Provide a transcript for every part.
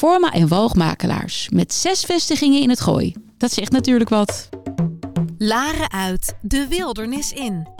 Forma en Walgmakelaars met zes vestigingen in het Gooi. Dat zegt natuurlijk wat. Laren uit, de wildernis in.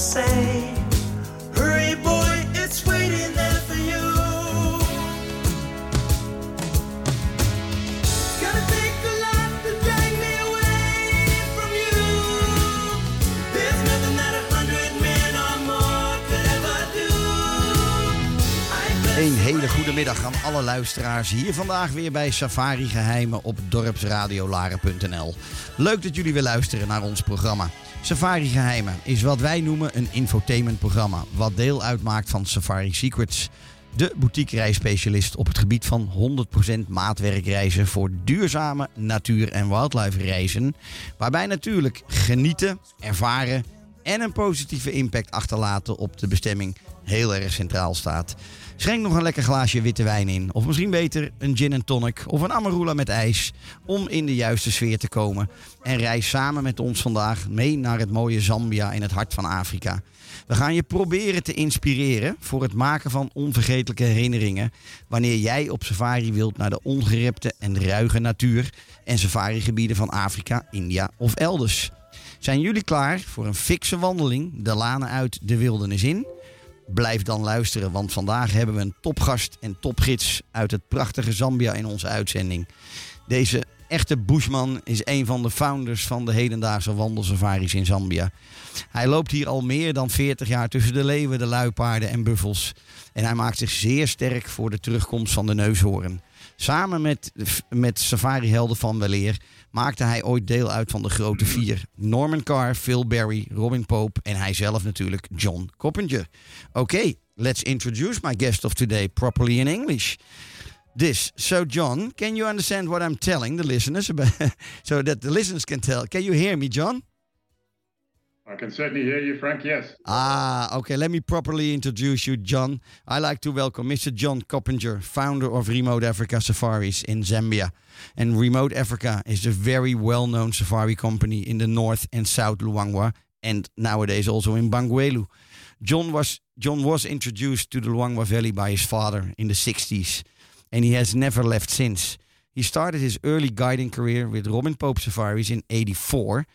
Say, Hurry, boy, it's waiting there for you. Gonna take a lot to drag me away from you. There's nothing that a hundred men or more could ever do. Een hele goede middag aan alle luisteraars. Hier vandaag weer bij Safari Geheimen op dorpsradiolaren.nl. Leuk dat jullie weer luisteren naar ons programma. Safari Geheimen is wat wij noemen een infotainmentprogramma. Wat deel uitmaakt van Safari Secrets. De boutique reisspecialist op het gebied van 100% maatwerkreizen voor duurzame natuur- en wildlife reizen. Waarbij natuurlijk genieten, ervaren en een positieve impact achterlaten op de bestemming heel erg centraal staat. Schenk nog een lekker glaasje witte wijn in. Of misschien beter een gin en tonic of een amarula met ijs. Om in de juiste sfeer te komen. En reis samen met ons vandaag mee naar het mooie Zambia in het hart van Afrika. We gaan je proberen te inspireren voor het maken van onvergetelijke herinneringen. Wanneer jij op safari wilt naar de ongerepte en ruige natuur en safarigebieden van Afrika, India of elders. Zijn jullie klaar voor een fikse wandeling de lanen uit de wildernis in? Blijf dan luisteren, want vandaag hebben we een topgast en topgids uit het prachtige Zambia in onze uitzending. Deze echte bushman is een van de founders van de hedendaagse wandelsafaris in Zambia. Hij loopt hier al meer dan 40 jaar tussen de leeuwen, de luipaarden en buffels. En hij maakt zich zeer sterk voor de terugkomst van de neushoorn. Samen met, met safarihelden van weleer maakte hij ooit deel uit van de grote vier. Norman Carr, Phil Berry, Robin Pope en hij zelf natuurlijk John Coppinger. Okay, let's introduce my guest of today properly in English. This. So, John, can you understand what I'm telling the listeners so that the listeners can tell? Can you hear me, John? I can certainly hear you, Frank. Yes. Ah, okay. Let me properly introduce you, John. I like to welcome Mr. John Coppinger, founder of Remote Africa Safaris in Zambia. And Remote Africa is a very well known safari company in the north and south Luangwa, and nowadays also in Bangweulu. John was John was introduced to the Luangwa Valley by his father in the 60s, and he has never left since. He started his early guiding career with Robin Pope Safaris in 84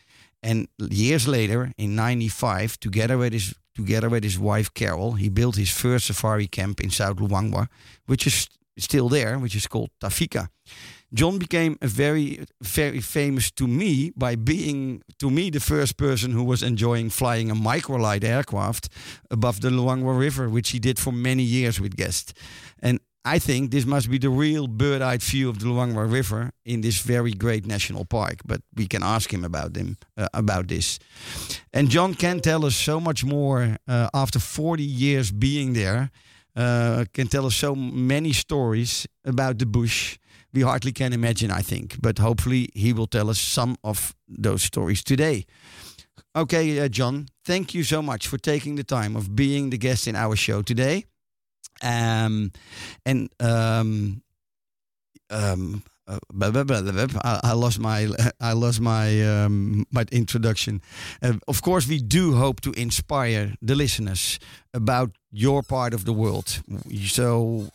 and years later, in '95, together with his together with his wife Carol, he built his first safari camp in South Luangwa, which is still there, which is called Tafika. John became a very, very famous to me by being, to me, the first person who was enjoying flying a microlight aircraft above the Luangwa River, which he did for many years with guests. And I think this must be the real bird-eyed view of the Luangwa River in this very great national park. But we can ask him about them uh, about this. And John can tell us so much more uh, after 40 years being there. Uh, can tell us so many stories about the bush. We hardly can imagine, I think. But hopefully, he will tell us some of those stories today. Okay, uh, John, thank you so much for taking the time of being the guest in our show today. Um, and um, um, uh, I, lost my I lost my um, my introduction. Uh, of course, we do hope to inspire the listeners about your part of the world. So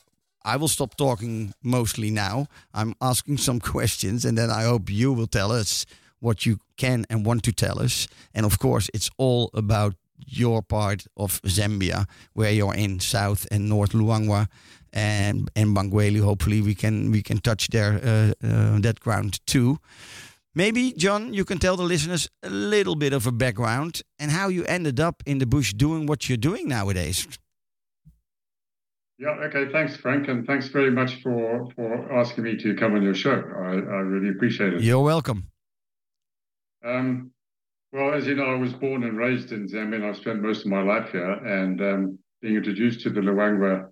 I will stop talking mostly now. I'm asking some questions, and then I hope you will tell us what you can and want to tell us. And of course, it's all about your part of Zambia, where you're in South and North Luangwa and and Bangweulu. Hopefully, we can we can touch there uh, uh, that ground too. Maybe John, you can tell the listeners a little bit of a background and how you ended up in the bush doing what you're doing nowadays. Yeah, okay. Thanks, Frank, and thanks very much for for asking me to come on your show. I, I really appreciate it. You're welcome. Um, well, as you know, I was born and raised in Zambia, and I've spent most of my life here. And um, being introduced to the Luangwa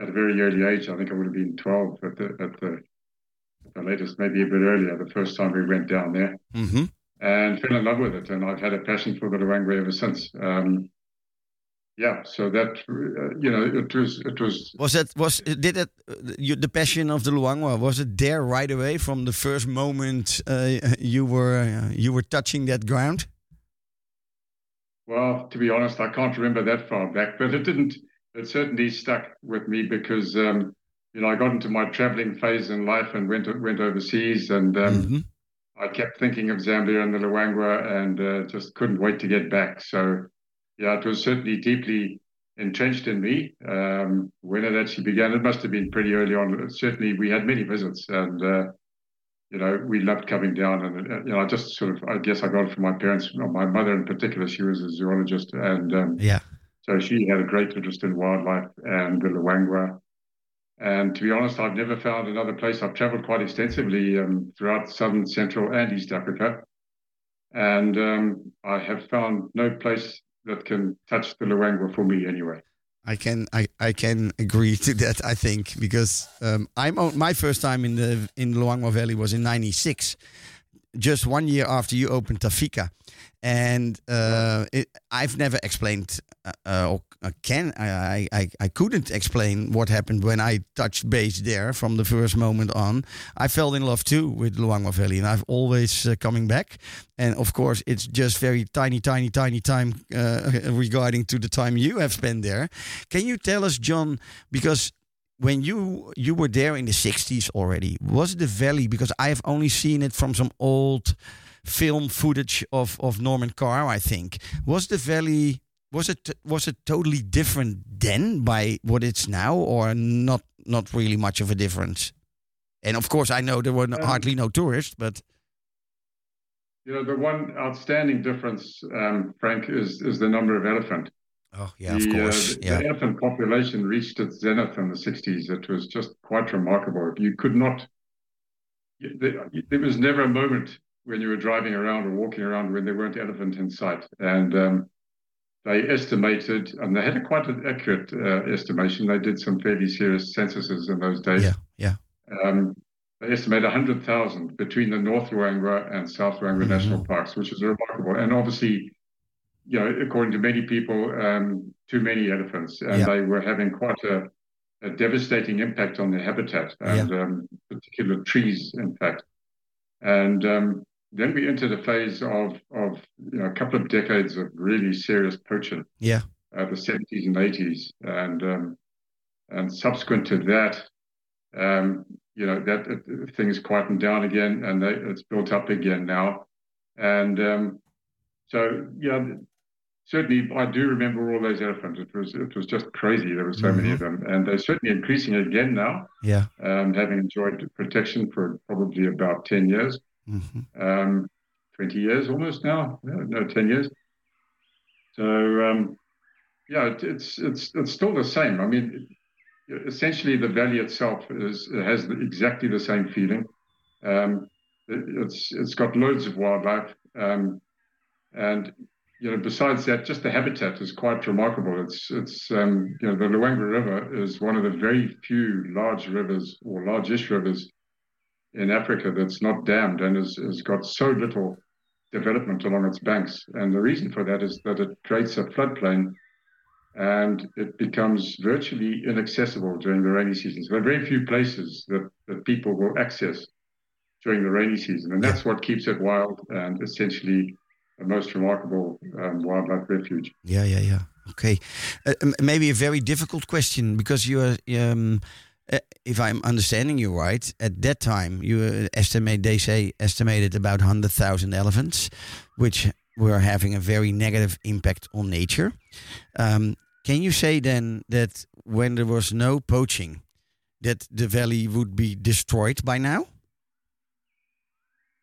at a very early age, I think I would have been 12 at the, at the, at the latest, maybe a bit earlier, the first time we went down there. Mm-hmm. And fell in love with it. And I've had a passion for the Luangwa ever since. Um, yeah, so that uh, you know, it was it was. Was that was did it you, the passion of the Luangwa? Was it there right away from the first moment uh, you were uh, you were touching that ground? Well, to be honest, I can't remember that far back, but it didn't. It certainly stuck with me because um, you know I got into my traveling phase in life and went went overseas, and um, mm-hmm. I kept thinking of Zambia and the Luangwa, and uh, just couldn't wait to get back. So yeah, it was certainly deeply entrenched in me. Um, when it actually began, it must have been pretty early on. Certainly, we had many visits, and uh, you know, we loved coming down. And you know, I just sort of, I guess, I got it from my parents. My mother, in particular, she was a zoologist, and um, yeah, so she had a great interest in wildlife and the Luangwa. And to be honest, I've never found another place. I've traveled quite extensively um, throughout southern, central, and East Africa. And um, I have found no place that can touch the Luangwa for me anyway. I can I, I can agree to that. I think because um, I'm my first time in the in Luangwa Valley was in '96, just one year after you opened Tafika, and uh, it, I've never explained uh, can I, I I couldn't explain what happened when I touched base there from the first moment on. I fell in love too with Luangwa Valley, and I've always uh, coming back. And of course, it's just very tiny, tiny, tiny time uh, regarding to the time you have spent there. Can you tell us, John, because when you you were there in the 60s already was the valley because i have only seen it from some old film footage of of norman carr i think was the valley was it was it totally different then by what it's now or not not really much of a difference and of course i know there were um, hardly no tourists but you know the one outstanding difference um, frank is is the number of elephant Oh, yeah, the, of course. Uh, yeah. The elephant population reached its zenith in the 60s. It was just quite remarkable. You could not, there, there was never a moment when you were driving around or walking around when there weren't elephant in sight. And um, they estimated, and they had a quite an accurate uh, estimation. They did some fairly serious censuses in those days. Yeah, yeah. Um, they estimate 100,000 between the North Luangwa and South Luangwa mm-hmm. National Parks, which is remarkable. And obviously, you know, according to many people, um, too many elephants, and yeah. they were having quite a, a, devastating impact on their habitat and yeah. um, particular trees, in fact. And um, then we entered a phase of of you know a couple of decades of really serious poaching. Yeah, uh, the seventies and eighties, and um, and subsequent to that, um, you know that uh, things quietened down again, and they, it's built up again now. And um, so yeah, certainly I do remember all those elephants. It was it was just crazy. There were so mm-hmm. many of them, and they're certainly increasing again now. Yeah, um, having enjoyed protection for probably about ten years, mm-hmm. um, twenty years almost now. No, no ten years. So um, yeah, it, it's it's it's still the same. I mean, essentially the valley itself is has exactly the same feeling. Um, it, it's it's got loads of wildlife. Um, and you know, besides that, just the habitat is quite remarkable. It's it's um, you know the Luangwa River is one of the very few large rivers or largest rivers in Africa that's not dammed and has, has got so little development along its banks. And the reason for that is that it creates a floodplain and it becomes virtually inaccessible during the rainy seasons. There are very few places that, that people will access during the rainy season, and that's what keeps it wild and essentially the most remarkable um, wildlife refuge. Yeah, yeah, yeah. Okay, uh, maybe a very difficult question because you are, um, uh, if I'm understanding you right, at that time you uh, estimate they say estimated about hundred thousand elephants, which were having a very negative impact on nature. Um, can you say then that when there was no poaching, that the valley would be destroyed by now?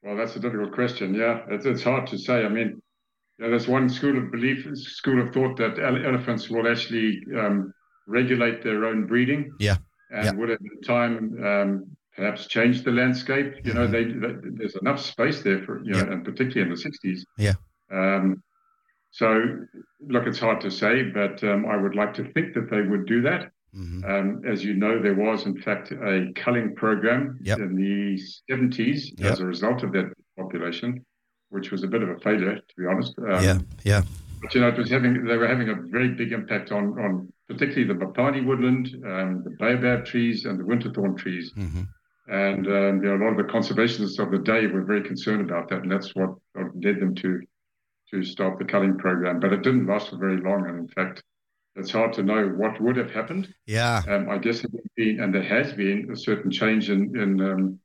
Well, that's a difficult question. Yeah, it's, it's hard to say. I mean, there's one school of belief, school of thought that ele elephants will actually um, regulate their own breeding. Yeah. And yeah. would at the time um, perhaps change the landscape. You know, mm-hmm. they, they, there's enough space there for you know, yeah. and particularly in the 60s. Yeah. Um, so, look, it's hard to say, but um, I would like to think that they would do that. Mm-hmm. Um, as you know, there was, in fact, a culling program yep. in the 70s yep. as a result of that population, which was a bit of a failure, to be honest. Um, yeah, yeah. But you know, it was having they were having a very big impact on on particularly the Mopani woodland, um, the baobab trees, and the winterthorn trees. Mm-hmm. And um, you know, a lot of the conservationists of the day were very concerned about that, and that's what, led them to to start the culling program. But it didn't last for very long, and in fact, it's hard to know what would have happened. Yeah. Um, I guess it would be, and there has been a certain change in, in um,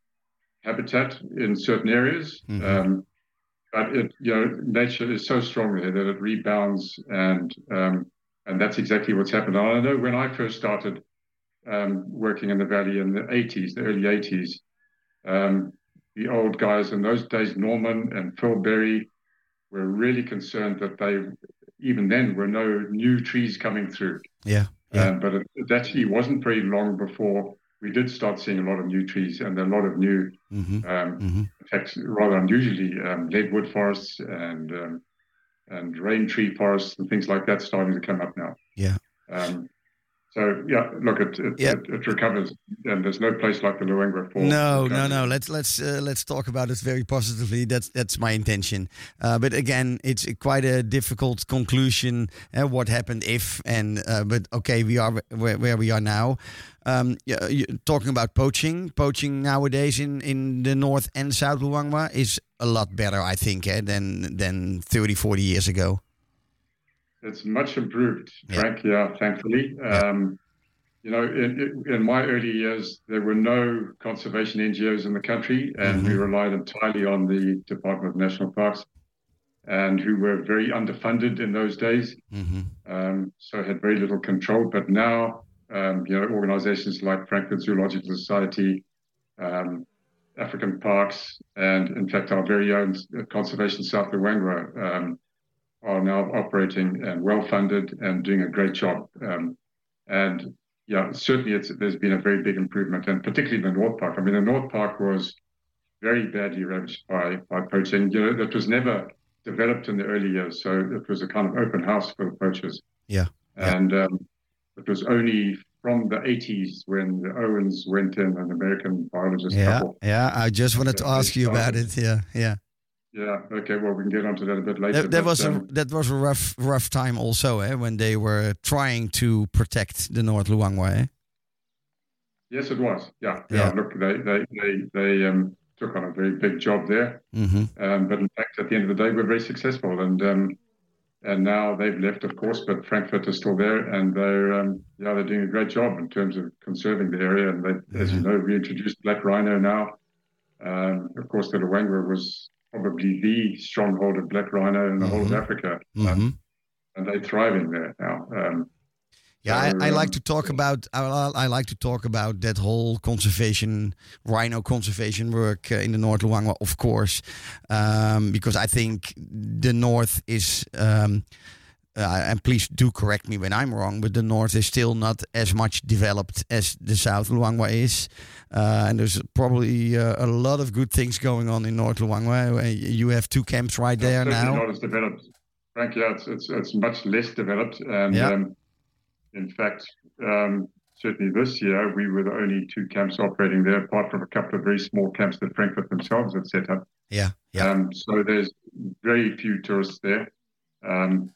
habitat in certain areas. Mm-hmm. Um, but it, you know, nature is so strong there that it rebounds, and um, and that's exactly what's happened. And I know when I first started um, working in the valley in the 80s, the early 80s, um, the old guys in those days, Norman and Phil Berry, were really concerned that they even then were no new trees coming through. Yeah. yeah. Um, but it, it, actually wasn't very long before we did start seeing a lot of new trees and a lot of new, mm-hmm. Um, mm-hmm. in fact, rather unusually, um, leadwood forests and um, and rain tree forests and things like that starting to come up now. Yeah. Um, so yeah, look, it it, yeah. it it, recovers, and there's no place like the Luangwa for. No, no, no. Let's let's uh, let's talk about it very positively. That's that's my intention. Uh, but again, it's quite a difficult conclusion. Uh, what happened if and uh, but okay, we are where, where we are now. Um, yeah, talking about poaching, poaching nowadays in, in the north and south Luangwa is a lot better, I think, eh, than than 30, 40 years ago. It's much improved, Frank. Yeah, thankfully. Um, you know, in, in my early years, there were no conservation NGOs in the country, and we relied entirely on the Department of National Parks, and who were very underfunded in those days. hmm um, so had very little control. But now, um, you know, organizations like Frankfurt Zoological Society, um, African Parks, and in fact our very own Conservation South Luangwa um, are now operating and well funded and doing a great job. Um, and yeah, certainly it's, there's been a very big improvement, and particularly the North Park. I mean, the North Park was very badly ravaged by, by poaching. You know, that was never developed in the early years, so it was a kind of open house for the poachers. Yeah. Yeah. And um, it was only from the 80s when the Owens went in, an American biologist Yeah, couple. yeah. I just wanted to ask you about it. Yeah, yeah. Yeah. Okay. Well, we can get onto that a bit later. That, that was a um, that was a rough rough time also, eh, when they were trying to protect the North Luangwa. Eh? yes, it was. Yeah. Yeah. Yeah. Look, they they they they um, took on a very big job there. Mm-hmm. Um, but in fact, at the end of the day, we're very successful, and um, and now they've left, of course, but Frankfurt is still there, and they're um, yeah, they're doing a great job in terms of conserving the area. And they, as you know, reintroduced black rhino now. Um, of course, the Luangwa was probably the stronghold of black rhino in the whole of Africa, Mm-hmm. And they're thriving there now. Um, Yeah, I, I like to talk about I, I like to talk about that whole conservation, rhino conservation work uh, in the North Luangwa, of course, um, because I think the North is. Um, uh, and please do correct me when I'm wrong, but the North is still not as much developed as the South Luangwa is, uh, and there's probably uh, a lot of good things going on in North Luangwa. Uh, You have two camps right there certainly now. not as developed. Frank, yeah, it's, it's, it's much less developed. And Yeah. um, in fact, um, certainly this year, we were the only two camps operating there, apart from a couple of very small camps that Frankfurt themselves had set up. Yeah, yeah, Um, so there's very few tourists there. Um,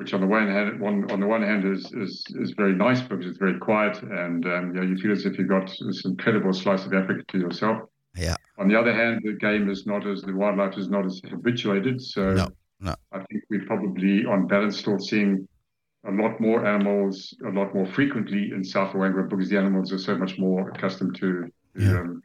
which on the one hand, one, on the one hand is, is is very nice because it's very quiet and um, you know you feel as if you've got this incredible slice of Africa to yourself. Yeah. On the other hand, the game is not as the wildlife is not as habituated, so No, no. I think we're probably on balance still seeing a lot more animals a lot more frequently in South Luangwa because the animals are so much more accustomed to, to Yeah. um,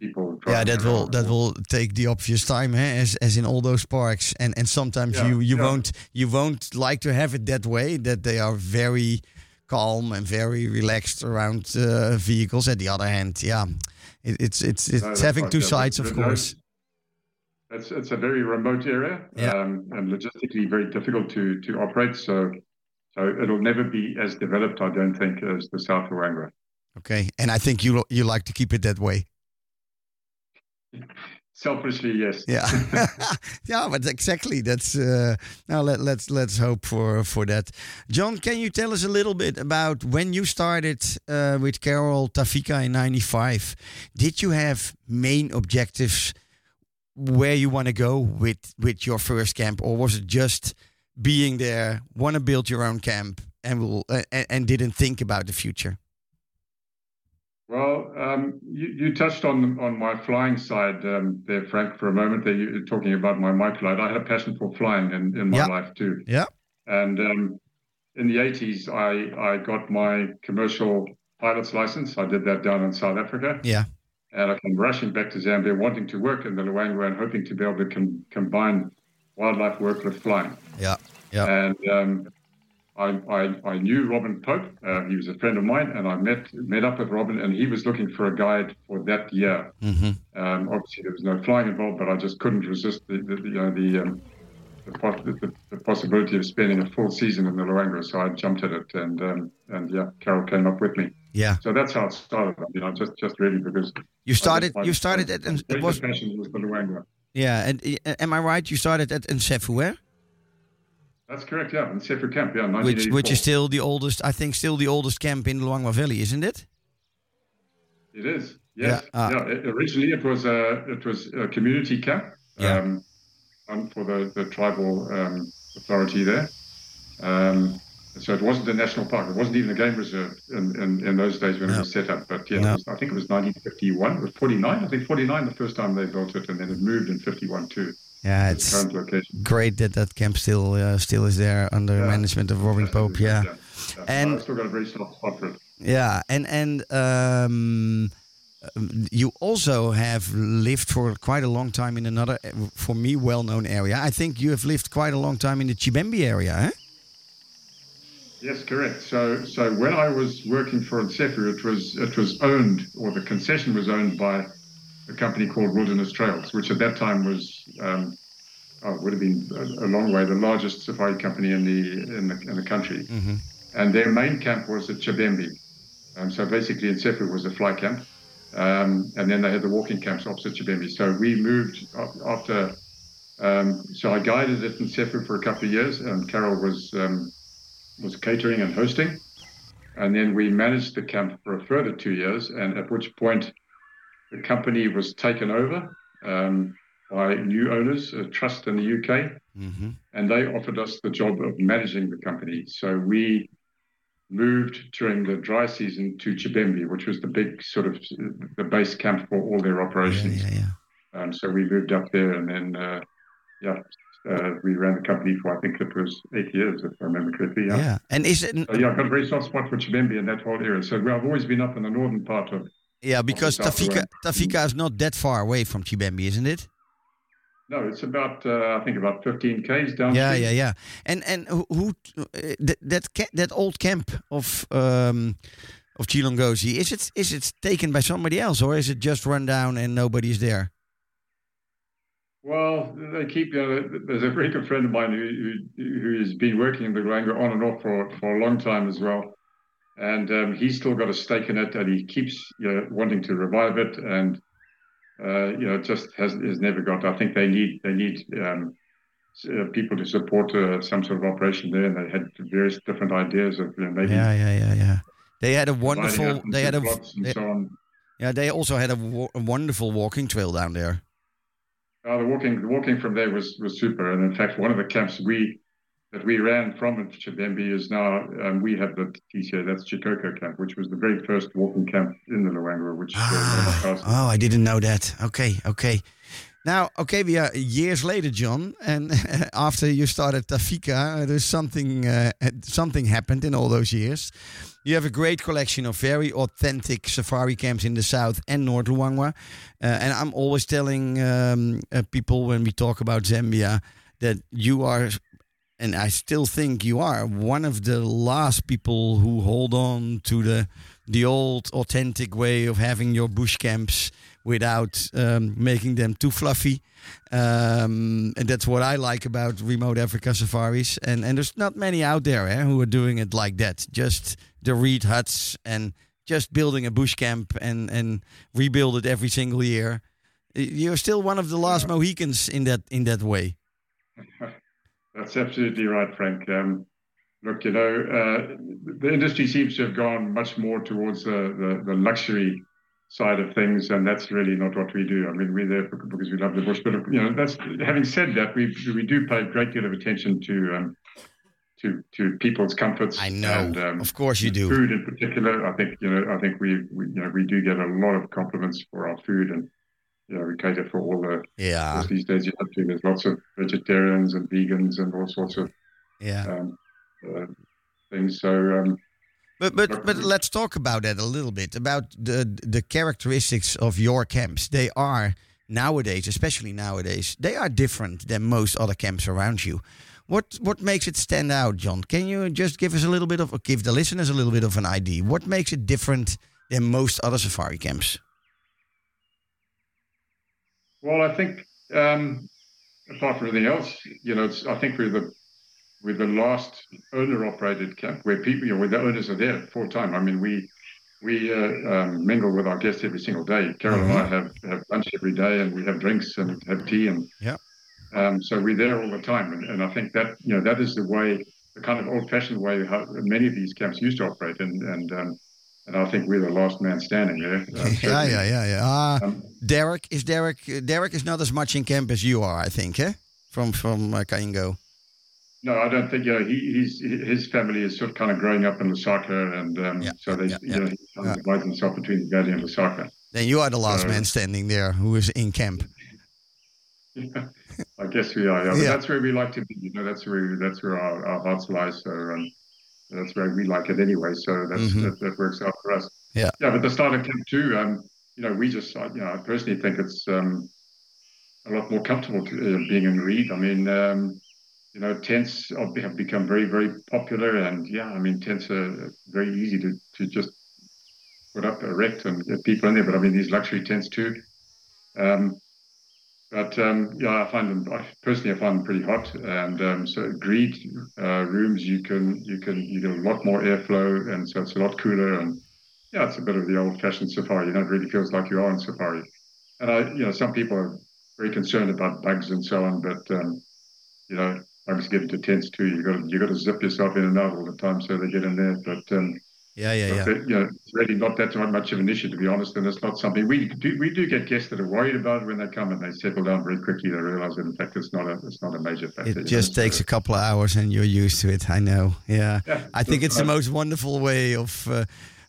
people. Yeah, that will that will take the obvious time, eh? as as in all those parks, and and sometimes Yeah, you you yeah. won't you won't like to have it that way. That they are very calm and very relaxed around uh, vehicles. At the other hand, yeah, it, it's it's it's No, having right, two yeah, sides, of course. It's it's a very remote area um, and logistically very difficult to to operate. So so it'll never be as developed, I don't think, as the South Luangwa. Okay, and I think you you like to keep it that way. Selfishly, yes. Yeah, yeah, but exactly. That's uh, now let, let's let's hope for for that. John, can you tell us a little bit about when you started uh, with Carol Tafika in '95? Did you have main objectives where you want to go with with your first camp, or was it just being there, want to build your own camp, and will uh, and, and didn't think about the future? Well, um, you, you touched on on my flying side um, there, Frank, for a moment. There, you were talking about my microlight. I had a passion for flying in, in my Yeah. life too. Yeah. And um, in the 80s, I, I got my commercial pilot's license. I did that down in South Africa. Yeah. And I came rushing back to Zambia, wanting to work in the Luangwa and hoping to be able to com- combine wildlife work with flying. Yeah. Yeah. And um, I, I, I knew Robin Pope. Uh, he was a friend of mine, and I met met up with Robin, and he was looking for a guide for that year. hmm Um, obviously, there was no flying involved, but I just couldn't resist the, the, the you know the, um, the, the, possibility of spending a full season in the Luangwa. So I jumped at it, and um, and yeah, Carol came up with me. Yeah. So that's how it started. You know, just just really because You started. I- You started at. my It was was the Luangwa. Yeah, and uh, am I right? You started at Nsefu, eh? That's correct. Yeah, Nsefu Camp. Yeah, which which is still the oldest, I think, still the oldest camp in the Luangwa Valley, isn't it? It is. Yes. Yeah, ah. Yeah. it- originally, it was a it was a community camp. Yeah. Um, um, for the the tribal um, authority there. Um, so it wasn't a national park. It wasn't even a game reserve in, in, in those days when No. it was set up. But yeah, No. was, I think it was 1951. It was 49. I think 49 the first time they built it, and then it moved in 51 too. Yeah, Its it's current location. great that that camp still uh, still is there under Yeah. management of Robin Pope. Yeah, yeah. And- I've still got a very soft spot for it. yeah, and and um, you also have lived for quite a long time in another, for me, well-known area. I think you have lived quite a long time in the Chibembe area, eh? Yes, correct. So, so when I was working for Nsefu, it was it was owned, or the concession was owned by a company called Wilderness Trails, which at that time was um, oh, would have been a, a long way the largest safari company in the in the, in the country. Mm-hmm. And their main camp was at Chibembe. Um, so basically, Nsefu was a fly camp, um, and then they had the walking camps opposite Chibembe. So we moved after. Um, so I guided at Nsefu for a couple of years, and Carol was um, was catering and hosting. And then we managed the camp for a further two years, and at which point the company was taken over um, by new owners, a trust in the UK, Mm-hmm. and they offered us the job of managing the company. So we moved during the dry season to Chibembe, which was the big sort of the base camp for all their Yeah, operations. yeah, yeah. Um, so we moved up there, and then uh, yeah, uh, we ran the company for I think it was eight years, if I remember correctly. Yeah. Yeah. And is it? So yeah, I've got a very soft spot for Chibembe and that whole area. So I've always been up in the northern part of. Yeah, because South Tafika Tafika is not that far away from Chibembe, isn't it? No, it's about uh, I think about 15 k's down. Yeah, yeah, yeah. And and who, who uh, that that that old camp of um, of Chilongozi is it is it taken by somebody else or is it just run down and nobody's there? Well, they keep. You know, there's a very good friend of mine who who, has been working in the Luangwa on and off for for a long time as well, and um, he's still got a stake in it, and he keeps you know, wanting to revive it, and uh, you know, just has has never got. I think they need they need um, uh, people to support uh, some sort of operation there, and they had various different ideas of you know, maybe. Yeah, yeah, yeah, yeah. They had a wonderful. They had a they- so yeah. They also had a, wo- a wonderful walking trail down there. Uh, the walking, the walking from there was was super, and in fact, one of the camps we that we ran from at Chibembe is now um, we have the TCA. That's Chikoko camp, which was the very first walking camp in the Luangwa. Which ah, oh, I didn't know that. Okay, okay. Now, okay, we are years later, John, and after you started Tafika, there's something uh, something happened in all those years. You have a great collection of very authentic safari camps in the south and North Luangwa, uh, and I'm always telling um, uh, people when we talk about Zambia that you are and I still think you are one of the last people who hold on to the the old authentic way of having your bush camps without um, making them too fluffy. Um, and that's what I like about remote Africa safaris. And and there's not many out there eh, who are doing it like that. Just the reed huts and just building a bush camp and and rebuild it every single year. You're still one of the last yeah. Mohicans in that in that way. That's absolutely right, Frank. Um, look, you know, uh, the industry seems to have gone much more towards the, the, the, luxury side of things, and that's really not what we do. I mean, we're there because we love the bush, but you know, that's having said that, we we do pay a great deal of attention to. Um, to, to people's comforts. I know, and, um, of course you do. Food in particular, I think you know. I think we, we you know we do get a lot of compliments for our food, and you know, we cater for all the yeah. These days, you have to. There's lots of vegetarians and vegans and all sorts of yeah um, uh, things. So, um, but but but let's talk about that a little bit about the the characteristics of your camps. They are nowadays, especially nowadays, they are different than most other camps around you. What what makes it stand out, John? Can you just give us a little bit of, give the listeners a little bit of an idea? What makes it different than most other safari camps? Well, I think um, apart from everything else, you know, I think we're the we're the last owner-operated camp where people, you know, where the owners are there full time. I mean, we we uh, um, mingle with our guests every single day. Carol mm-hmm. and I mm-hmm. have, have lunch every day, and we have drinks and have tea, and yeah. Um, so we're there all the time, and, and I think that you know that is the way, the kind of old-fashioned way how many of these camps used to operate, and and um, and I think we're the last man standing there. Uh, yeah, yeah, yeah, yeah. Uh, um, Derek is Derek. Derek is not as much in camp as you are, I think, eh? From from uh, Kaingo. No, I don't think. You know, he, he's his family is sort of kind of growing up in Lusaka, and um, yeah, so they, yeah, you know, he kind of divides himself between the valley and Lusaka. Then you are the last so, man standing there, who is in camp. Yeah, I guess we are. Yeah, yeah. that's where we like to be. You know, that's where that's where our, our hearts lie. So. Um, that's where we like it anyway. So that's mm-hmm. that, that, works out for us. Yeah. Yeah, but the start of camp too. Um, you know, we just, you know, I personally think it's um, a lot more comfortable to, uh, being in Reed. I mean, um, you know, tents have become very, very popular, and yeah, I mean, tents are very easy to to just put up, erect, and get people in there. But I mean, these luxury tents too. Um, but um, yeah, I find them I, personally. I find them pretty hot, and um, so greed uh, rooms you can you can you get a lot more airflow, and so it's a lot cooler. And yeah, it's a bit of the old-fashioned safari. You know, it really feels like you are on safari. And I, you know, some people are very concerned about bugs and so on, but um, you know, bugs get into tents too. You got to you got to zip yourself in and out all the time so they get in there. But um, yeah, yeah, yeah. you know, it's really not that much of an issue, to be honest, and it's not something we do. We do get guests that are worried about it when they come and they settle down very quickly. They realise that in fact it's not a it's not a major factor. It just know, takes so. a couple of hours and you're used to it. I know. Yeah, yeah I think it's right. the most wonderful way of uh,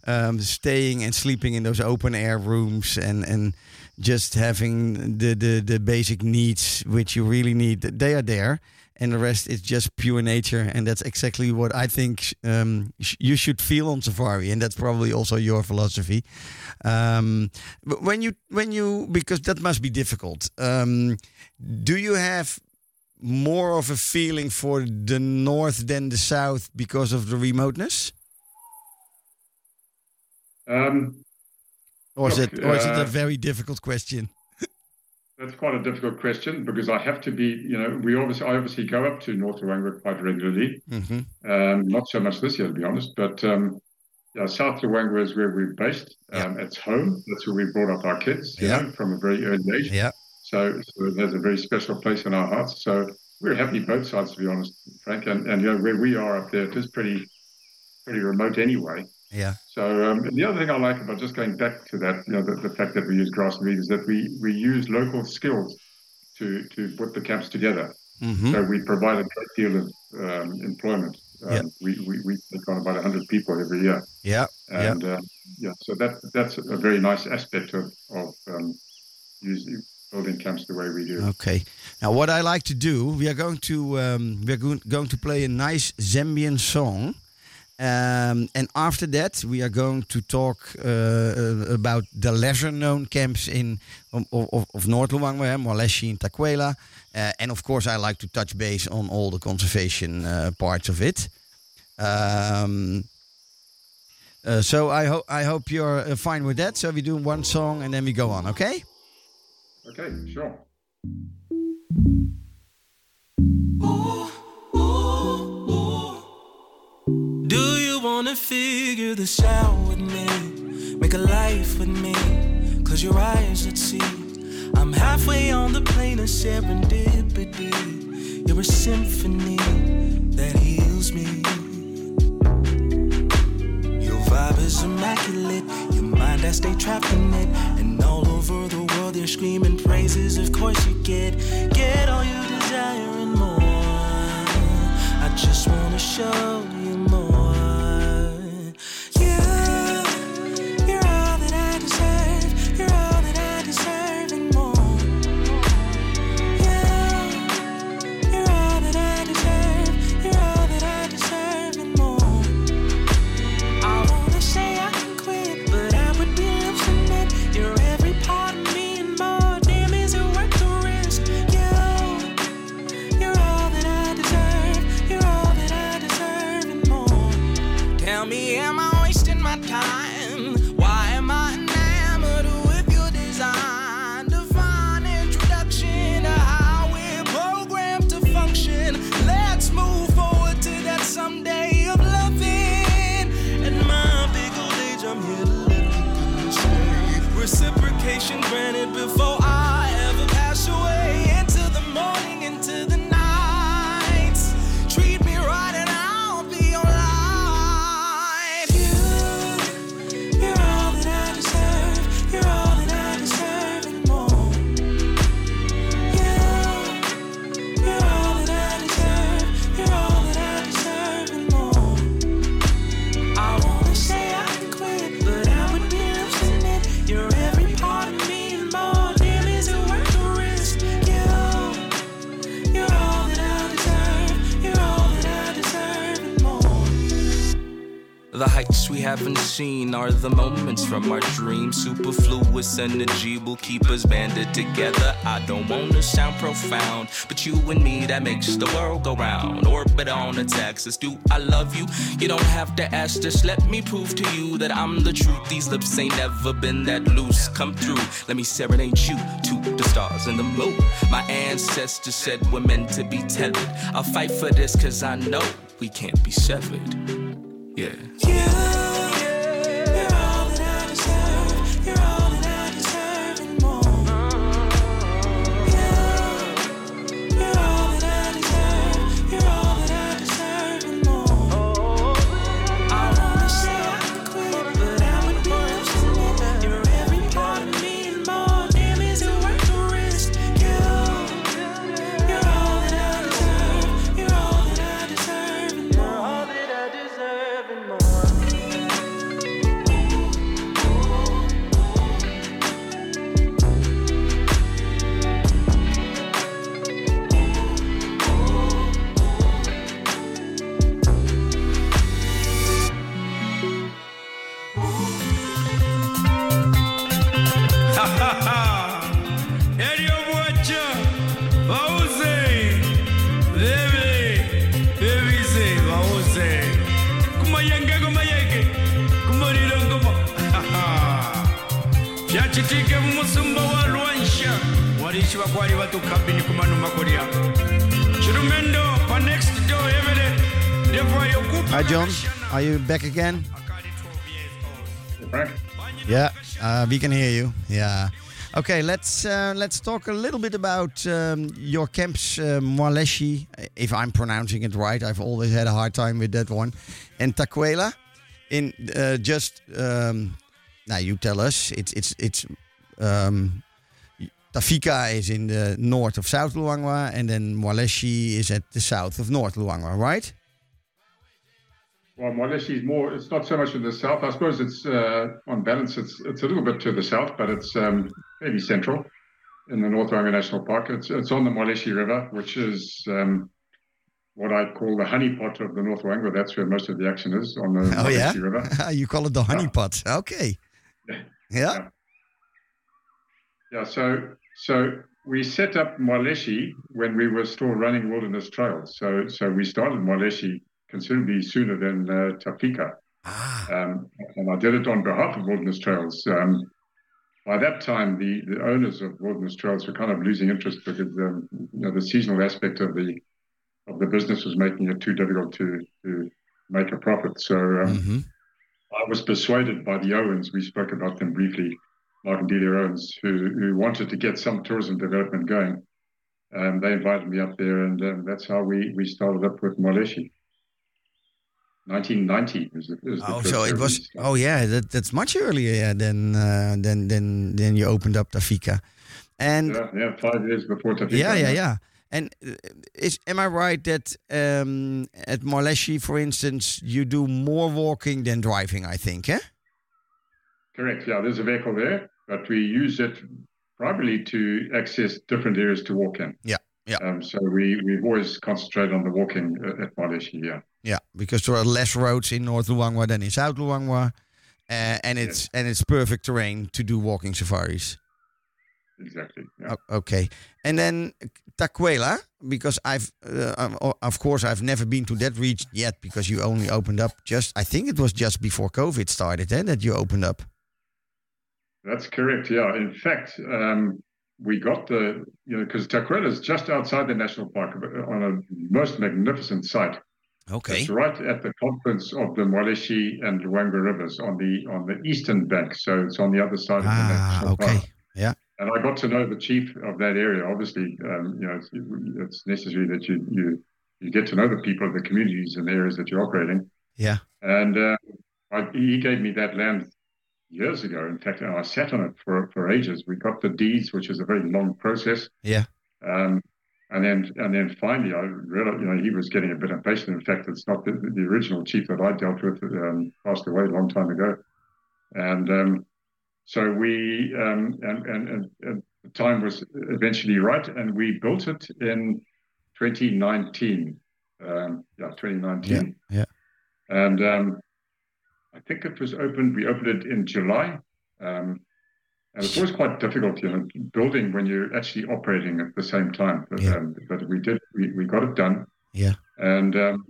um, staying and sleeping in those open air rooms and and just having the the the basic needs which you really need. They are there and the rest is just pure nature. And that's exactly what I think um, sh you should feel on safari, and that's probably also your philosophy. Um, but when you when you because that must be difficult. Um, do you have more of a feeling for the north than the south because of the remoteness? Um, or is look, it or is it a uh, very difficult question? That's quite a difficult question because I have to be, you know, we obviously, I obviously go up to North Luangwa quite regularly. Mm-hmm. Um, not so much this year, to be honest, but um, yeah, South Luangwa is where we're based. Yeah. Um, it's home. That's where we brought up our kids, you yeah. know, from a very early age. Yeah. So, so it has a very special place in our hearts. So we're happy both sides, to be honest, Frank. And, and you know, where we are up there, it is pretty, pretty remote anyway. Yeah. So um, the other thing I like about just going back to that, you know, the, the fact that we use grass and reed is that we we use local skills to, to put the camps together. Mhm. So we provide a great deal of um, employment. Um, Yeah. we, we, we take on about 100 people every year. Yeah. Yeah. And um, yeah, so that that's a very nice aspect of, of um, using, building camps the way we do. Okay. Now, what I like to do, we are going to um, we are going, going to play a nice Zambian song, um, and after that, we are going to talk uh, uh, about the lesser-known camps in of, of, of North Luangwa, Mwaleshi and Takwela, uh, and of course, I like to touch base on all the conservation uh, parts of it. Um, uh, so I hope I hope you're uh, fine with that. So we do one song and then we go on. Okay. Okay, sure. Do wanna figure this out with me? Make a life with me? Close your eyes, let's see. I'm halfway on the plane of serendipity. You're a symphony that heals me. Your vibe is immaculate. Your mind, I stay trapped in it. And all over the world, they're screaming praises. Of course, you get, get all you desire and more. I just wanna show you more. Haven't seen are the moments from our dreams. Superfluous energy will keep us banded together. I don't wanna sound profound, but you and me, that makes the world go round. Orbit on its axis. Do I love you? You don't have to ask, just let me prove to you that I'm the truth. These lips ain't never been that loose. Come through, let me serenade you to the stars and the moon. My ancestors said we're meant to be tethered. I'll fight for this, cause I know we can't be severed. Yeah. You, Yeah, uh, we can hear you. Yeah. Okay, let's uh, let's talk a little bit about um, your camps, uh, Mwaleshi, if I'm pronouncing it right. I've always had a hard time with that one, and Takwela. In uh, just um, now, you tell us. It's it's it's um, Tafika is in the north of South Luangwa, and then Mwaleshi is at the south of North Luangwa, right? Well, Mwaleshi is more. It's not so much to the south. I suppose it's uh, on balance. It's it's a little bit to the south, but it's um, fairly central in the North Luangwa National Park. It's it's on the Mwaleshi River, which is um, what I call the honeypot of the North Luangwa. That's where most of the action is on the Oh, Mwaleshi yeah? River. you call it the honeypot. Okay. Yeah. Yeah. Yeah, so so we set up Mwaleshi when we were still running wilderness trails. So so we started Mwaleshi considerably sooner than uh, Tafika. Ah. um, and I did it on behalf of Wilderness Trails. Um, by that time, the, the owners of Wilderness Trails were kind of losing interest because um, you know, the seasonal aspect of the of the business was making it too difficult to to make a profit. So um, hmm I was persuaded by the Owens. We spoke about them briefly, Mark and Delia Owens, who who wanted to get some tourism development going. Um, they invited me up there, and um, that's how we we started up with Mwaleshi. 1990 is the, is the Oh, so it was. started. Oh, yeah. That, that's much earlier yeah, than uh, than than than you opened up Tafika, and Yeah, yeah, five years before Tafika. yeah, yeah, yeah. And uh, is am I right that um, at Mwaleshi, for instance, you do more walking than driving? I think, eh? Correct. Yeah, there's a vehicle there, but we use it primarily to access different areas to walk in. Yeah, yeah. Um, so we we've always concentrated on the walking uh, at Mwaleshi. Yeah. Yeah, because there are less roads in North Luangwa than in South Luangwa, uh, and it's and it's perfect terrain to do walking safaris. Exactly. Yeah. Okay, and then Takwela, because I've uh, um, of course I've never been to that region yet because you only opened up just I think it was just before COVID started, eh, that you opened up. That's correct. Yeah. In fact, um, we got the you know because Takwela is just outside the national park on a most magnificent site. Okay. It's right at the confluence of the Mwaleshi and Luangwa rivers on the on the eastern bank. So it's on the other side of the Ah, national okay. park. Yeah. And I got to know the chief of that area. Obviously, um, you know, it's, it's necessary that you, you you get to know the people of the communities and the areas that you're operating. Yeah. And uh, I, he gave me that land years ago. In fact, I sat on it for, for ages. We got the deeds, which is a very long process. Yeah. Um, and then and then finally, I realized, you know, he was getting a bit impatient. In fact, it's not the, the original chief that I dealt with um, passed away a long time ago. And um, so we um, and, and, and, and the time was eventually right, and we built it in 2019. Um, yeah, 2019. Yeah, And um, I think it was opened. We opened it in July. Um, and it's always quite difficult, you know, building when you're actually operating at the same time. But, Yeah. um, but we did. We, we got it done. Yeah. And um,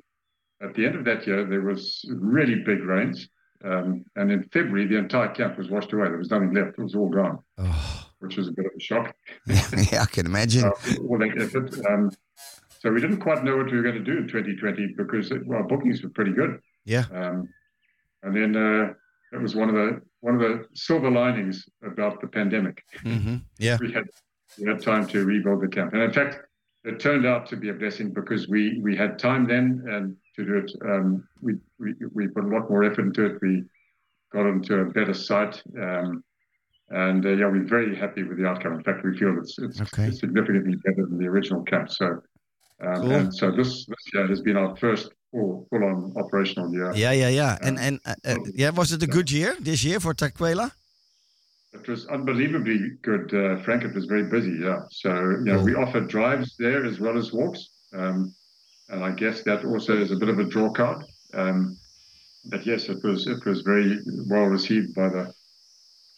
at the end of that year, there was really big rains. Um, and in February, the entire camp was washed away. There was nothing left. It was all gone, Oh, which was a bit of a shock. yeah, I can imagine. Uh, all that effort. Um, so we didn't quite know what we were going to do in 2020 because it, well, bookings were pretty good. Yeah. Um, and then uh, it was one of the one of the silver linings about the pandemic. hmm Yeah. We had we had time to rebuild the camp, and in fact, it turned out to be a blessing because we we had time then and to do it. Um, we, we we put a lot more effort into it. We got into a better site. Um, and uh, yeah, we're very happy with the outcome. In fact, we feel it's, it's Okay. significantly better than the original camp. So, um, Cool. and so this this year has been our first full full on operational year. Yeah, yeah, yeah. And and uh, uh, yeah, was it a good year this year for Takwela? It was unbelievably good, uh, Frank. It was very busy, yeah. So, you know, Cool. we offered drives there as well as walks. Um, and I guess that also is a bit of a draw card. Um, but yes, it was it was very well received by the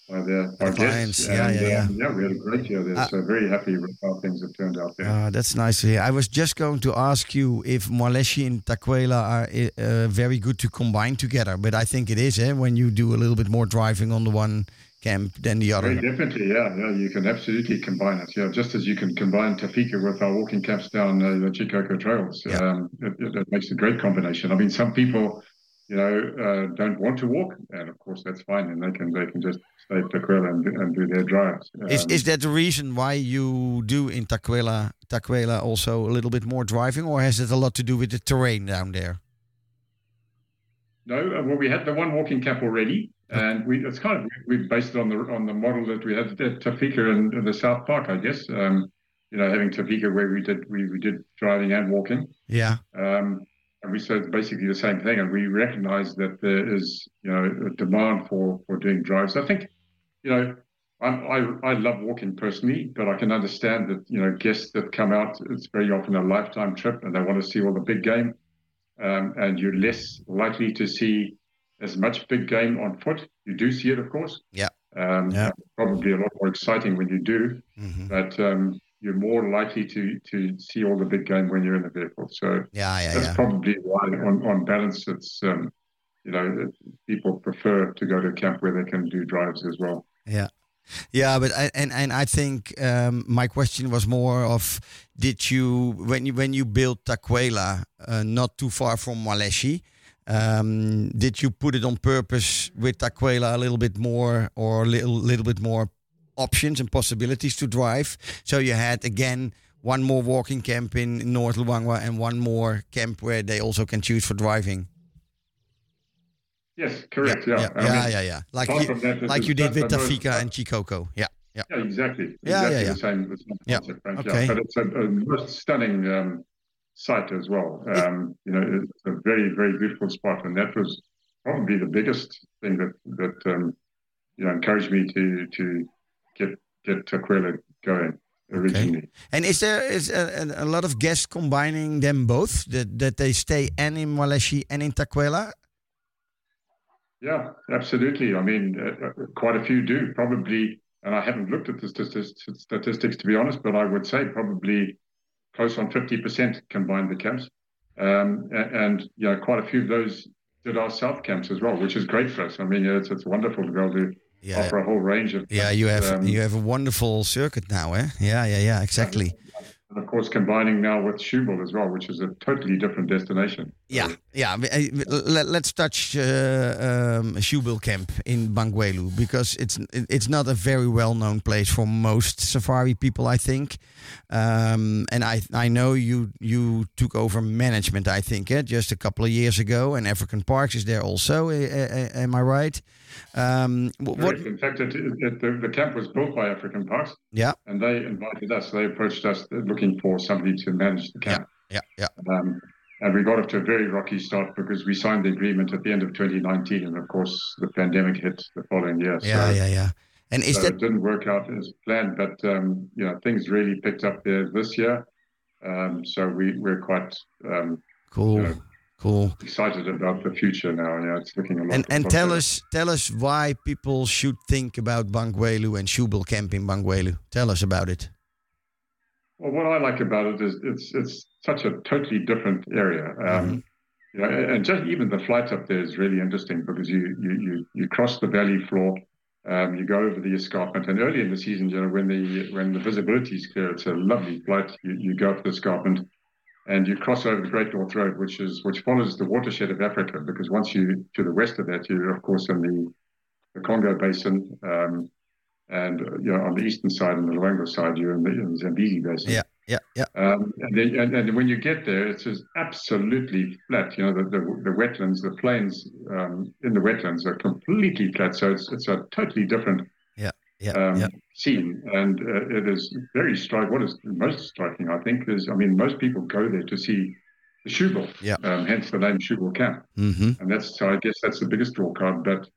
by the By our the guests. yeah, and, yeah, yeah. um, yeah, we had a great year there. Uh, so very happy with how things have turned out there. Uh, that's nice to hear. I was just going to ask you if Mwaleshi and Takwela are uh, very good to combine together, but I think it is, eh? When you do a little bit more driving on the one camp than the Very other. definitely, yeah, yeah. You can absolutely combine it, yeah. Just as you can combine Tafika with our walking camps down uh, the Chikoko trails, Yeah. um, it, it, it makes a great combination. I mean, some people, you know, uh, don't want to walk, and of course that's fine, and they can they can just stay at Takwela and, and do their drives. Is Um, is that the reason why you do in Takwela Takwela also a little bit more driving, or has it a lot to do with the terrain down there? no, uh, well, we had the one walking cap already, and we it's kind of we based it on the on the model that we had at Tafika in, in the South Park, I guess. Um, you know, having Tafika where we did we, we did driving and walking. Yeah. Um, and we said basically the same thing, and we recognise that there is, you know, a demand for for doing drives. I think, you know, I'm, I I love walking personally, but I can understand that you know guests that come out, it's very often a lifetime trip, and they want to see all the big game, um, and you're less likely to see as much big game on foot. You do see it, of course. Yeah. Um, Yeah. Probably a lot more exciting when you do, Mhm. but um, you're more likely to to see all the big game when you're in the vehicle. So Yeah, yeah, that's yeah. probably why, on, on balance, it's um, you know people prefer to go to a camp where they can do drives as well. Yeah. Yeah, but I, and and I think um, my question was more of did you when you when you built Takwela uh, not too far from Mwaleshi, um, did you put it on purpose with Takwela a little bit more or a little little bit more options and possibilities to drive? So you had again one more walking camp in North Luangwa and one more camp where they also can choose for driving. Yes, correct. Yeah, yeah, I yeah, mean, yeah, yeah. Like you, that, like you did with that's the most- Tafika and Chikoko. Yeah, yeah. Yeah, exactly. Yeah, exactly yeah, yeah. the same, the same Yeah, concept, Frank. okay. Yeah, but it's a, a most stunning um, site as well. Um, you know, it's a very, very beautiful spot, and that was probably the biggest thing that that um, you know encouraged me to to get Takwela going originally. And is there is a, a, a lot of guests combining them both that that they stay and in Mwaleshi and in Takwela? Yeah, absolutely. I mean, uh, uh, quite a few do probably, and I haven't looked at the statistics, to be honest, but I would say probably close on 50% combined the camps. Um, a- and, you know, quite a few of those did our South camps as well, which is great for us. I mean, it's, it's wonderful to be able to Yeah. offer a whole range of. Yeah, you have um, you have a wonderful circuit now, eh? Yeah, yeah, yeah, exactly. and of course, combining now with Shoebill as well, which is a totally different destination. Yeah, yeah. Let, let's touch uh, um, Shoebill Camp in Bangweulu because it's it's not a very well known place for most safari people, I think. Um, and I I know you you took over management, I think, eh, just a couple of years ago, and African Parks is there also. eh, eh, eh, am I right? Um, what? In fact, it, it, the, the camp was built by African Parks, Yeah, and they invited us. They approached us looking for somebody to manage the camp. yeah, yeah. Um, and we got off to a very rocky start because we signed the agreement at the end of 2019, and of course the pandemic hit the following year. Yeah, so, yeah, yeah. And is so that it didn't work out as planned, but um, you know things really picked up there this year. Um, so we we're quite um, cool? Yeah. Cool. excited about the future now. Yeah, it's looking a lot. And and tell us tell us why people should think about Bangweulu and Shoebill Camp in Bangweulu. Tell us about it. Well, what I like about it is it's it's such a totally different area. Um, You know, and just even the flight up there is really interesting because you you you, you cross the valley floor, um, you go over the escarpment, and early in the season, you know, when the when the visibility is clear, it's a lovely flight. You, you go up the escarpment, and you cross over the Great North Road, which is which follows the watershed of Africa. Because once you to the west of that, you're of course in the the Congo Basin, um, and you know on the eastern side and the Luangwa side, you're in the, in the Zambezi Basin. Yeah, yeah, yeah. Um, and, then, and, and when you get there, it's just absolutely flat. You know, the, the, the wetlands, the plains um, in the wetlands are completely flat. So it's, it's a totally different Yeah, um, yeah. scene. And uh, it is very striking. What is most striking, I think, is I mean, most people go there to see the shoebill, Yeah. um, hence the name Shoebill Camp. Mm-hmm. And that's so I guess that's the biggest draw card. But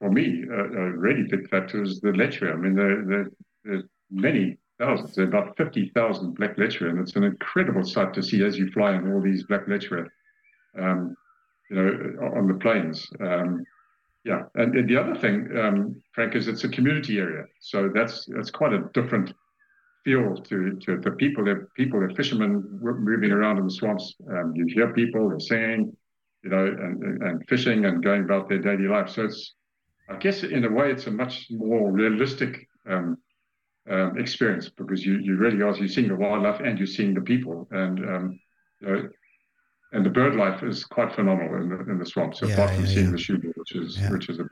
for me, uh, a really big factor is the lechwe. I mean, there, there, there's many thousands, there are about 50,000 black lechwe, and it's an incredible sight to see as you fly in all these black lechwe, um, you know, on the plains. Um, yeah, and, and the other thing, um, Frank, is it's a community area, so that's that's quite a different feel to to the people. They're people, they're fishermen moving around in the swamps. Um, you hear people, they're singing, you know, and, and- and fishing and going about their daily life. So it's, I guess, in a way, it's a much more realistic um, um, experience because you you really are you're seeing the wildlife and you're seeing the people and um, you know, and the bird life is quite phenomenal in the in the swamps. Yeah, apart from yeah, seeing yeah. the shoebill, which is which is a,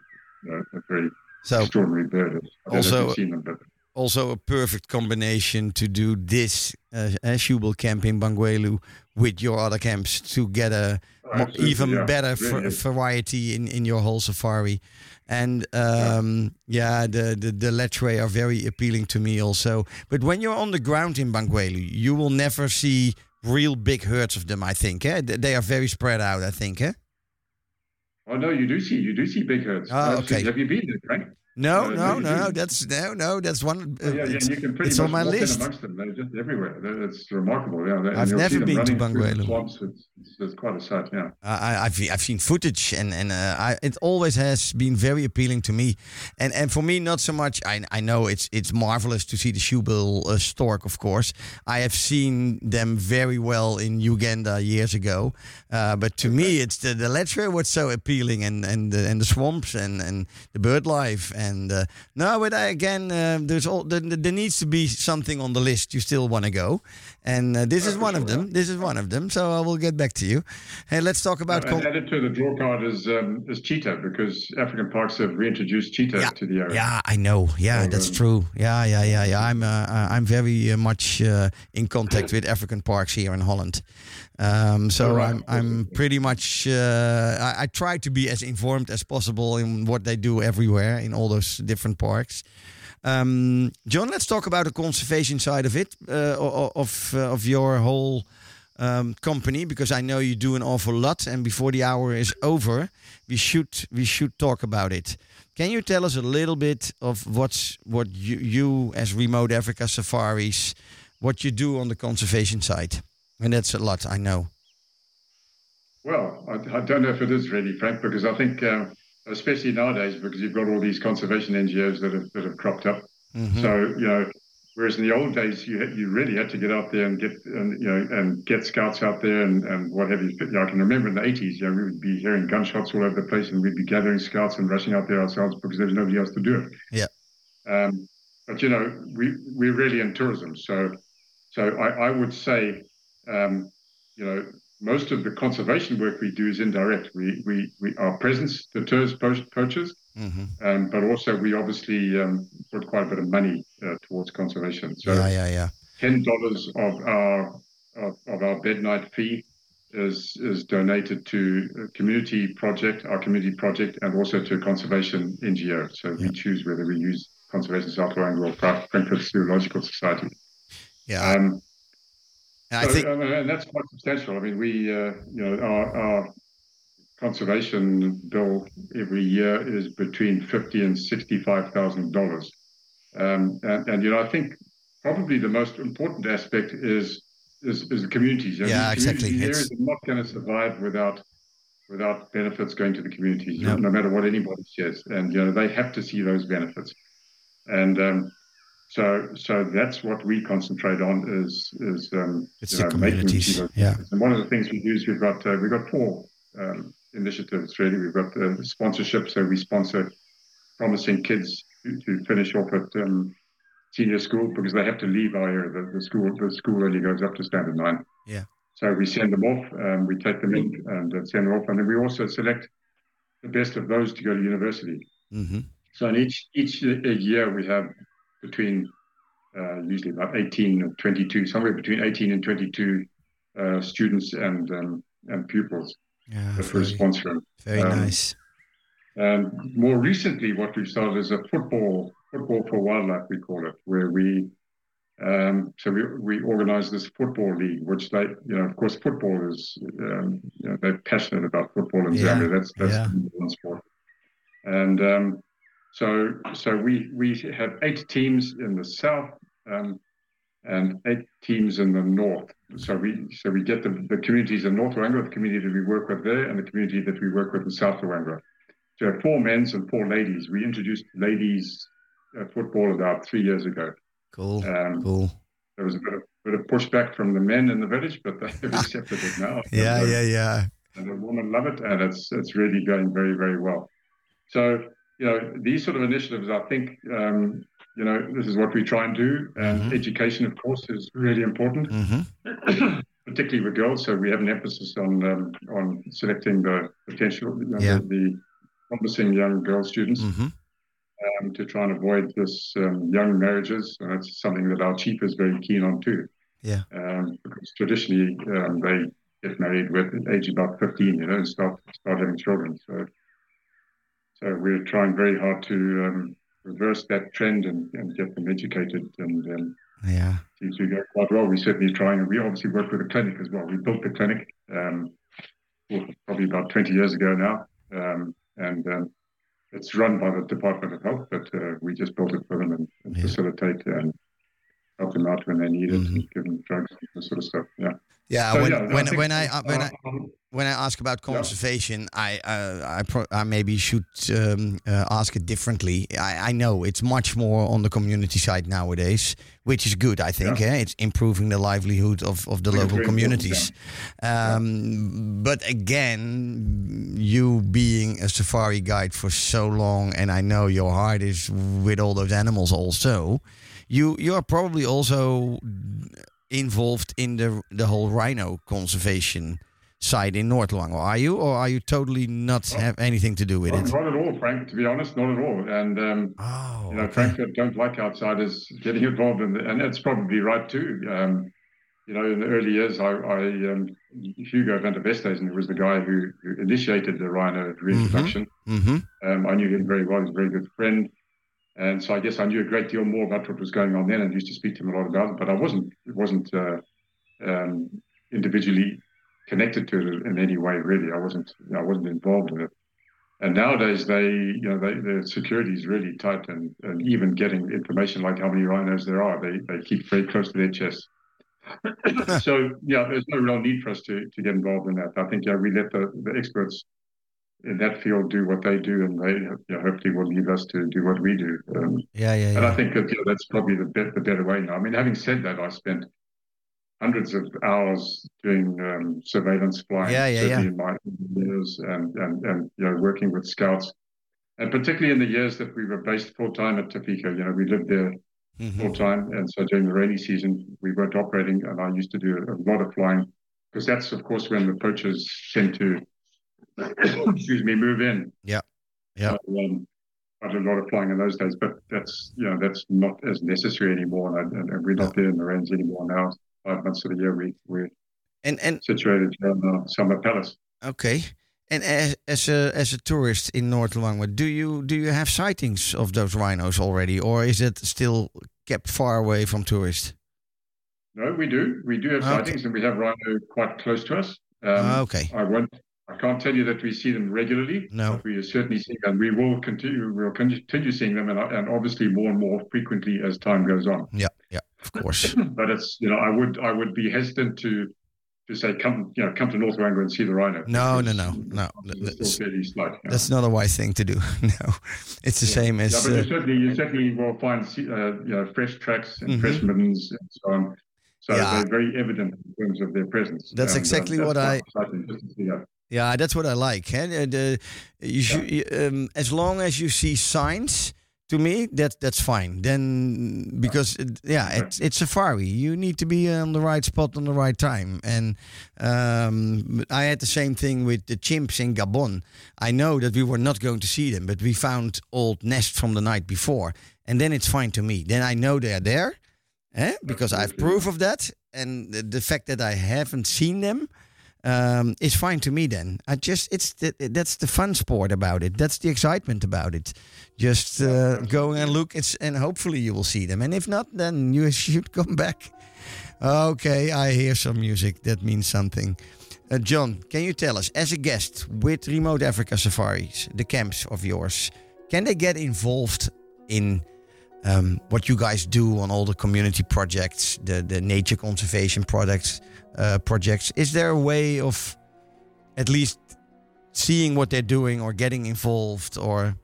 you know, a very So extraordinary bird. I don't know if Also- seen them, but also a perfect combination to do this uh, uh, Shoebill Camp in Bangweulu with your other camps to get a absolutely, even better Really variety in, in your whole safari. And um, yeah, the, the, the lechwe are very appealing to me also. But when you're on the ground in Bangweulu, you will never see real big herds of them, I think. Eh? They are very spread out, I think. Eh? Oh no, you do see you do see big herds. Ah, Absolutely. okay. Have you been there, Frank? No, no, no. That's no, no. That's one. Oh, yeah, yeah, it's, you can pretty it's much on my list. amongst them. They're just everywhere. They're- It's remarkable. Yeah, They- I've never been to running through the Bangweulu. Swamps. It's, it's, it's quite a sight. Yeah. I, I've I've seen footage and and uh, I, it always has been very appealing to me, and and for me not so much. I I know it's it's marvelous to see the shoebill uh, stork, of course. I have seen them very well in Uganda years ago, uh, but to me it's the the lechwe what's so appealing, and and the, and the swamps and and the bird life, and uh, no, but I, again uh, there's all there, there needs to be something on the list you still want to go, and uh, this is one of them. This is one of them. So I will get back to you. Hey, let's talk about. and added to the draw card is um, is cheetah because African parks have reintroduced cheetah Yeah, to the area. Yeah, I know. Yeah, So, that's um, true. Yeah, yeah, yeah, yeah. I'm uh, I'm very uh, much uh, in contact with African parks here in Holland. Um, so right. I'm I'm pretty much uh, I, I try to be as informed as possible in what they do everywhere in all those different parks. Um, John, let's talk about the conservation side of it uh, of uh, of your whole um, company because I know you do an awful lot. And before the hour is over, we should we should talk about it. Can you tell us a little bit of what's what you, you as Remote Africa Safaris, what you do on the conservation side? And that's a lot, I know. Well, I, I don't know if it is really, Frank, because I think, um, especially nowadays, because you've got all these conservation NGOs that have that have cropped up. Mhm. So you know, whereas in the old days, you had, you really had to get out there and get and you know and get scouts out there and, and what have you. You know, I can remember in the eighties, you know, we would be hearing gunshots all over the place, and we'd be gathering scouts and rushing out there ourselves because there was nobody else to do it. Yeah. Um, but you know, we we're really in tourism, so so I, I would say, um, you know, most of the conservation work we do is indirect. We we, we our presence deters poach, poachers, Mhm. um, but also we obviously um, put quite a bit of money uh, towards conservation. So Yeah, yeah, yeah. ten dollars of our of, of our bed night fee is is donated to a community project, our community project, and also to a conservation NGO. So we choose whether we use Conservation South Luangwa or Fra- Frankfurt Zoological Society. Yeah, Um, and I so, think and that's quite substantial. I mean, we, uh, you know, our, our conservation bill every year is between fifty and sixty-five thousand dollars. Um, and, and you know, I think probably the most important aspect is is, is the communities. Know, Yeah, these exactly. community It's- areas are not going to survive without without benefits going to the communities, No. no matter what anybody says. And you know, they have to see those benefits. And um, so, so that's what we concentrate on is is um, It's you the know, communities, yeah. And one of the things we do is we've got uh, we've got four um, initiatives really. We've got uh, sponsorship, so we sponsor promising kids to, to finish off at um, senior school because they have to leave our area. The, the school the school only goes up to standard nine. Yeah. So we send them off, um, we take them in and uh, send them off, and then we also select the best of those to go to university. hmm So in each each uh, year we have between uh, usually about 18 and 22, somewhere between 18 and 22 uh, students and um, and pupils yeah, that we're very, sponsoring. very um, nice. And more recently, what we've started is a football football for wildlife, we call it, where we um, so we we organize this football league, which they you know of course football is um, you know they're passionate about football in Yeah, Zambia. That's that's yeah. one sport. And um, so so we we have eight teams in the south um, and eight teams in the north. So we so we get the, the communities in North Luangwa, the community that we work with there, and the community that we work with in South Luangwa. So we have four men's and four ladies. We introduced ladies uh, football about three years ago. Cool, Um, cool. there was a bit of, bit of pushback from the men in the village, but they've accepted it now. Yeah, yeah, yeah. and the women love it, and it's it's really going very very well. So you know these sort of initiatives, I think um, you know this is what we try and do, and Mhm. education, of course, is really important, hmm particularly with girls. So we have an emphasis on um, on selecting the potential, you know, Yeah. the, promising young girl students hmm um, to try and avoid this um, young marriages. And that's something that our chief is very keen on too. Yeah. Um, because traditionally um, they get married with age about 15, you know, and start start having children. So, so we're trying very hard to um, reverse that trend and, and get them educated and um, Yeah. seems to go quite well. We're certainly trying, and we obviously work with a clinic as well. We built the clinic um, probably about 20 years ago now, um, and um, it's run by the Department of Health, but uh, we just built it for them and, and Yeah. facilitate and help them out when they need it, Mhm. and give them drugs sort of stuff. Yeah. Yeah, So, when, yeah, when, think, when I uh, when I uh, when I ask about Yeah. conservation, I uh, I, pro- I maybe should um, uh, ask it differently. I, I know it's much more on the community side nowadays, which is good. I think eh? it's improving the livelihood of, of the local communities. Um, But again, you being a safari guide for so long, and I know your heart is with all those animals also. You you are probably also involved in the the whole rhino conservation side in North Luangwa, or are you, or are you totally not have anything to do with not, it? not at all, Frank. To be honest, not at all. And um, Oh, you know, okay. Frankfurt don't like outsiders getting involved in, the, and that's probably right too. Um, you know, in the early years, I, I um, Hugo van der Westhuizen, who was the guy who, who initiated the rhino reintroduction. hmm Um, I knew him very well; he's a very good friend, and so I guess I knew a great deal more about what was going on then, and used to speak to him a lot about it. But I wasn't wasn't uh, um, individually connected to it in any way, really. I wasn't I wasn't involved in it. And nowadays, they you know they, the security is really tight, and, and even getting information like how many rhinos there are, they, they keep very close to their chest. so yeah, there's no real need for us to, to get involved in that. I think yeah, we let the, the experts in that field do what they do, and they you know, hopefully will leave us to do what we do. Um, Yeah, yeah, and I think that you know, that's probably the, be- the better way now. I mean, having said that, I spent hundreds of hours doing um, surveillance flying, Yeah, yeah, yeah. in my years, and, and and you know working with scouts, and particularly in the years that we were based full time at Tafika. You know, we lived there Mhm. full time, and so during the rainy season we weren't operating, and I used to do a lot of flying because that's of course when the poachers tend to, excuse me, move in. Yeah. Yeah. So, um, I did a lot of flying in those days, but that's you know that's not as necessary anymore, and, and, and we're not there in the range anymore now. Five months of the year, we we're And and situated here in the summer palace. okay. And as, as a as a tourist in North Luangwa, do you do you have sightings of those rhinos already, or is it still kept far away from tourists? No, we do. We do have Okay. sightings, and we have rhino quite close to us. Um, Ah, okay. I won't. I can't tell you that we see them regularly. No. but we certainly see them. We will continue. We'll continue seeing them, and, and obviously more and more frequently as time goes on. Yeah, yeah, of course. But it's you know I would I would be hesitant to to say come you know come to North Luangwa and see the rhino. No, no, no, no. It's That's, slight. yeah. that's not a wise thing to do. no, it's the same Yeah, as. but you Uh, certainly you certainly will find uh, you know fresh tracks and Mhm. fresh middens and so on. So Yeah. they're very evident in terms of their presence. That's And, um, exactly that's what I- exciting just to see that. Yeah, that's what I like. The, the- you should, you- um, as long as you see signs, to me, that that's fine. Then because it, yeah, it's it's safari. You need to be on the right spot on the right time. And um, I had the same thing with the chimps in Gabon. I know that we were not going to see them, but we found old nests from the night before, and then it's fine to me. Then I know they're there, eh? because I have proof of that, and the, the fact that I haven't seen them um, is fine to me. Then I just it's the, that's the fun sport about it. That's the excitement about it. Just uh, go and look, it's, and hopefully you will see them. And if not, then you should come back. Okay, I hear some music. That means something. Uh, John, can you tell us, as a guest with Remote Africa Safaris, the camps of yours, can they get involved in um, what you guys do on all the community projects, the, the nature conservation products, uh, projects? Is there a way of at least seeing what they're doing or getting involved or?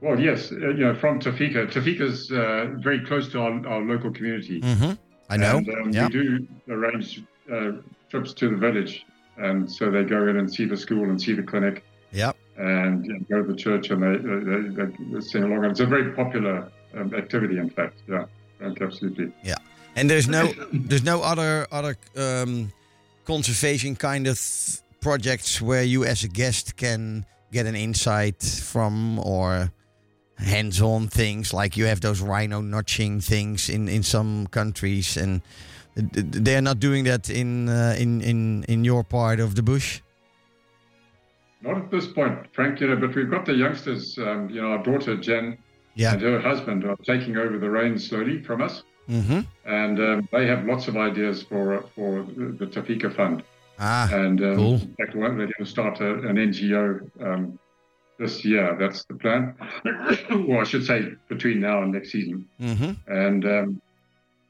Well, yes, uh, you know, from Tafika. Tafika's uh, very close to our, our local community. hmm I know. And, um, yeah. We do arrange uh, trips to the village, and so they go in and see the school and see the clinic, Yeah. And you know, go to the church, and they they, they, sing along. It's a very popular um, activity, in fact. Yeah, absolutely. And there's no there's no other other um, conservation kind of projects where you as a guest can get an insight from or hands-on things like you have those rhino notching things in in some countries and they are not doing that in uh, in in in your part of the bush. Not at this point, Frank, you know, but we've got the youngsters, um, you know, our daughter Jen Yeah. and her husband are taking over the reins slowly from us. Mm-hmm. And um, they have lots of ideas for for the Tafika Fund. Ah, And um, Cool. in fact, we're going to start a, an NGO um, this year. That's the plan. or I should say between now and next season. mm-hmm. And um,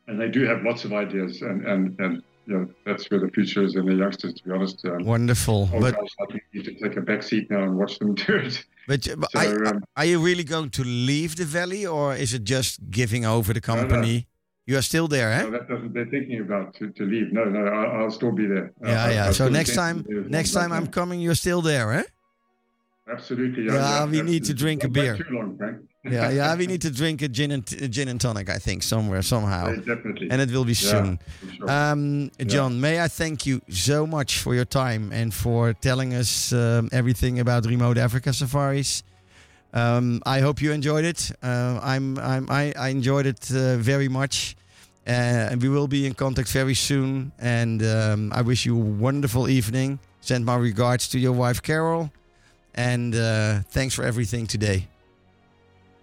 and they do have lots of ideas. And, and, and you know, that's where the future is in the youngsters, to be honest. Um, wonderful. But like me need to take a back seat now and watch them do it. but, but So, are, um, are you really going to leave the valley, or is it just giving over the no. company? You are still there, eh? No, that doesn't, they're thinking about to, to leave. No, no, I'll, I'll still be there. yeah, I- I- yeah. I So next time, to be there next time I I'm coming, you're still there, eh? Absolutely. Yeah, we need to drink a beer. Too long, Frank. Yeah, yeah. We need to drink a gin and a gin and tonic, I think, somewhere, somehow, Yeah, definitely. and it will be soon. for sure. Um, John, may I thank you so much for your time and for telling us um, everything about remote Africa safaris. Um, I hope you enjoyed it. Uh, I'm, I'm, I, I enjoyed it uh, very much. Uh, and we will be in contact very soon. And um, I wish you a wonderful evening. Send my regards to your wife, Carol. And uh, thanks for everything today.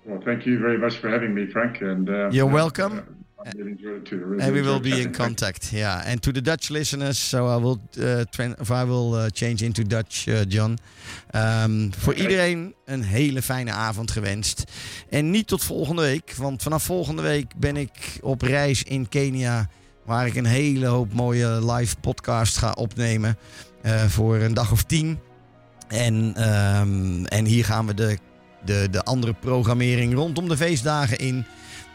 Well, thank you very much for having me, Frank. And uh, You're uh, welcome. I really enjoyed it too. I really and we will be in contact. Yeah, and to the Dutch listeners, so I will, uh, I will uh, change into Dutch, uh, John. Um, voor iedereen een hele fijne avond gewenst. En niet tot volgende week, want vanaf volgende week ben ik op reis in Kenia, waar ik een hele hoop mooie live podcast ga opnemen voor een dag of tien. En, ehm, en hier gaan we de, de, de andere programmering rondom de feestdagen in.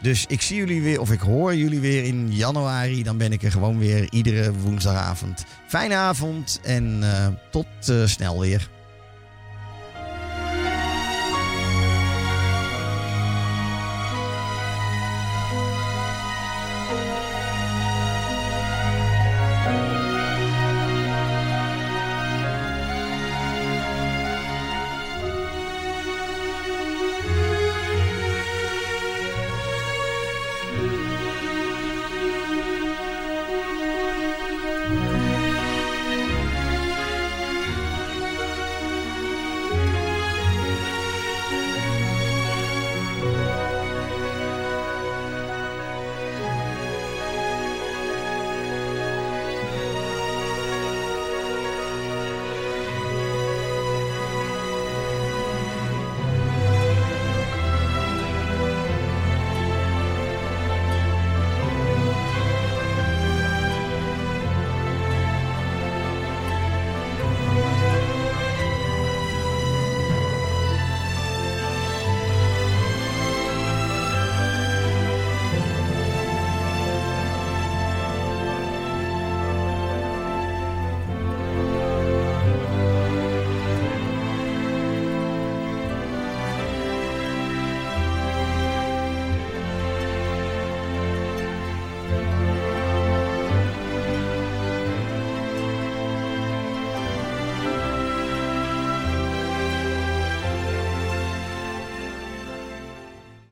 Dus ik zie jullie weer, of ik hoor jullie weer in januari. Dan ben ik er gewoon weer iedere woensdagavond. Fijne avond en eh, tot eh, snel weer.